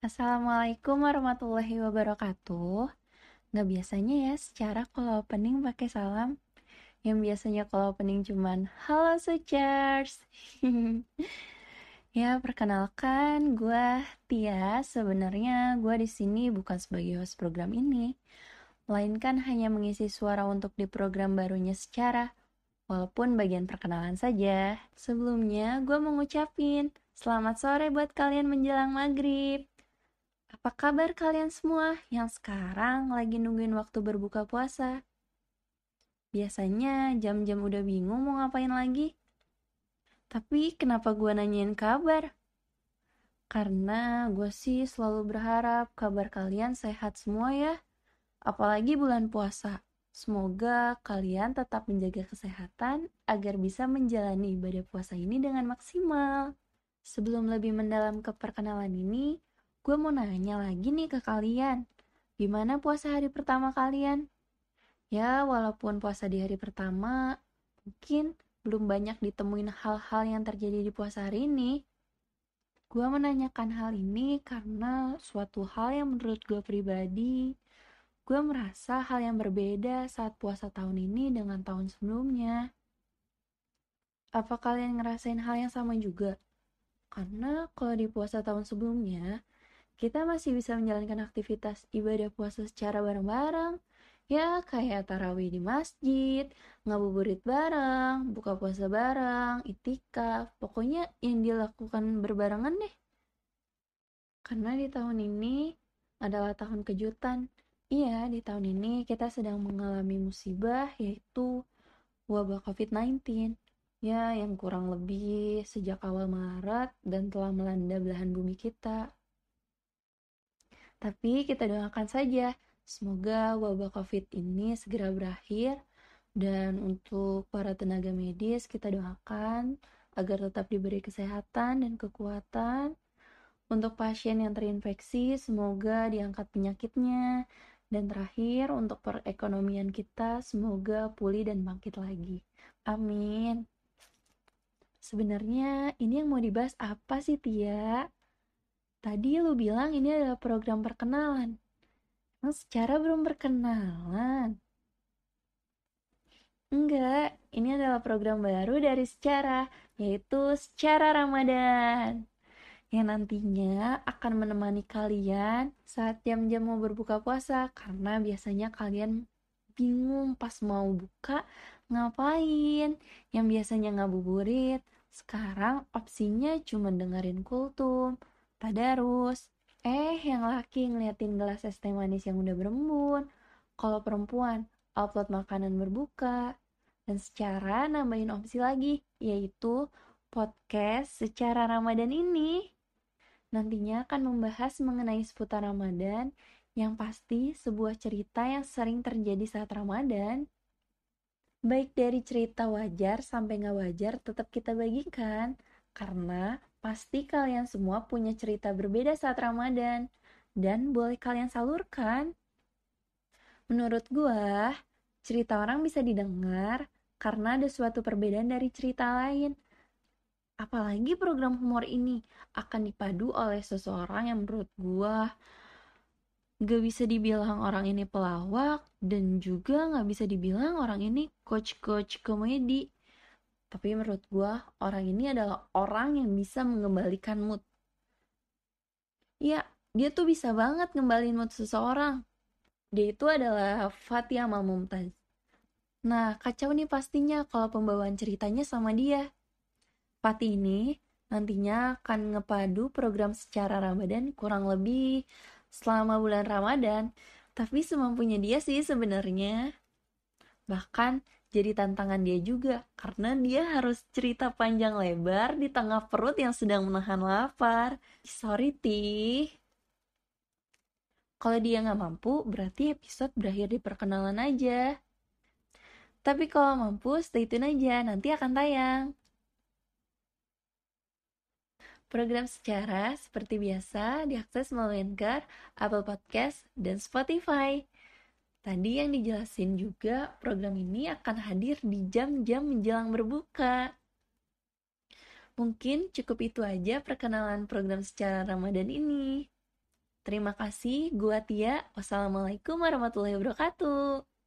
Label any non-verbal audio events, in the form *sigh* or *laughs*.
Assalamualaikum warahmatullahi wabarakatuh. Nggak biasanya ya secara kalau opening pakai salam. Yang biasanya kalau opening cuman halo Suchars. *laughs* ya perkenalkan, gue Tia. Sebenarnya gue di sini bukan sebagai host program ini, melainkan hanya mengisi suara untuk di program barunya secara walaupun bagian perkenalan saja. Sebelumnya, gue mau ngucapin selamat sore buat kalian menjelang maghrib. Apa kabar kalian semua yang sekarang lagi nungguin waktu berbuka puasa? Biasanya jam-jam udah bingung mau ngapain lagi. Tapi kenapa gue nanyain kabar? Karena gue sih selalu berharap kabar kalian sehat semua ya. Apalagi bulan puasa. Semoga kalian tetap menjaga kesehatan agar bisa menjalani ibadah puasa ini dengan maksimal. Sebelum lebih mendalam ke perkenalan ini, Gue mau nanya lagi nih ke kalian. Gimana puasa hari pertama kalian? Ya, walaupun puasa di hari pertama, mungkin belum banyak ditemuin hal-hal yang terjadi di puasa hari ini. Gue menanyakan hal ini karena suatu hal yang menurut gue pribadi, gue merasa hal yang berbeda saat puasa tahun ini dengan tahun sebelumnya. Apa kalian ngerasain hal yang sama juga? Karena kalau di puasa tahun sebelumnya, kita masih bisa menjalankan aktivitas ibadah puasa secara bareng-bareng. Ya, kayak tarawih di masjid, ngabuburit bareng, buka puasa bareng, itikaf, pokoknya yang dilakukan berbarengan deh. Karena di tahun ini adalah tahun kejutan. Iya, di tahun ini kita sedang mengalami musibah yaitu wabah COVID-19. Ya, yang kurang lebih sejak awal Maret dan telah melanda belahan bumi kita. Tapi kita doakan saja, semoga wabah COVID ini segera berakhir. Dan untuk para tenaga medis, kita doakan agar tetap diberi kesehatan dan kekuatan. Untuk pasien yang terinfeksi, semoga diangkat penyakitnya. Dan terakhir, untuk perekonomian kita, semoga pulih dan bangkit lagi. Amin. Sebenarnya ini yang mau dibahas apa sih Tia? Tadi lu bilang ini adalah program perkenalan. Emang secara belum perkenalan? Enggak, ini adalah program baru dari secara, yaitu secara Ramadan. Yang nantinya akan menemani kalian saat jam-jam mau berbuka puasa, karena biasanya kalian bingung pas mau buka ngapain. Yang biasanya ngabuburit, sekarang opsinya cuma dengerin kultum tadarus. Eh, yang laki ngeliatin gelas es teh manis yang udah berembun. Kalau perempuan, upload makanan berbuka. Dan secara nambahin opsi lagi, yaitu podcast secara Ramadan ini. Nantinya akan membahas mengenai seputar Ramadan, yang pasti sebuah cerita yang sering terjadi saat Ramadan. Baik dari cerita wajar sampai nggak wajar tetap kita bagikan, karena Pasti kalian semua punya cerita berbeda saat Ramadan dan boleh kalian salurkan. Menurut gua, cerita orang bisa didengar karena ada suatu perbedaan dari cerita lain. Apalagi program humor ini akan dipadu oleh seseorang yang menurut gua gak bisa dibilang orang ini pelawak dan juga gak bisa dibilang orang ini coach-coach komedi tapi menurut gue, orang ini adalah orang yang bisa mengembalikan mood. Iya, dia tuh bisa banget ngembaliin mood seseorang. Dia itu adalah Fatih Amal Mumtaz. Nah, kacau nih pastinya kalau pembawaan ceritanya sama dia. Fatih ini nantinya akan ngepadu program secara Ramadan kurang lebih selama bulan Ramadan. Tapi semampunya dia sih sebenarnya. Bahkan jadi tantangan dia juga karena dia harus cerita panjang lebar di tengah perut yang sedang menahan lapar. Sorry ti. Kalau dia nggak mampu, berarti episode berakhir di perkenalan aja. Tapi kalau mampu, stay tune aja, nanti akan tayang. Program secara seperti biasa diakses melalui Anchor, Apple Podcast, dan Spotify. Tadi yang dijelasin juga program ini akan hadir di jam-jam menjelang berbuka. Mungkin cukup itu aja perkenalan program secara Ramadan ini. Terima kasih, gua Tia. Wassalamualaikum warahmatullahi wabarakatuh.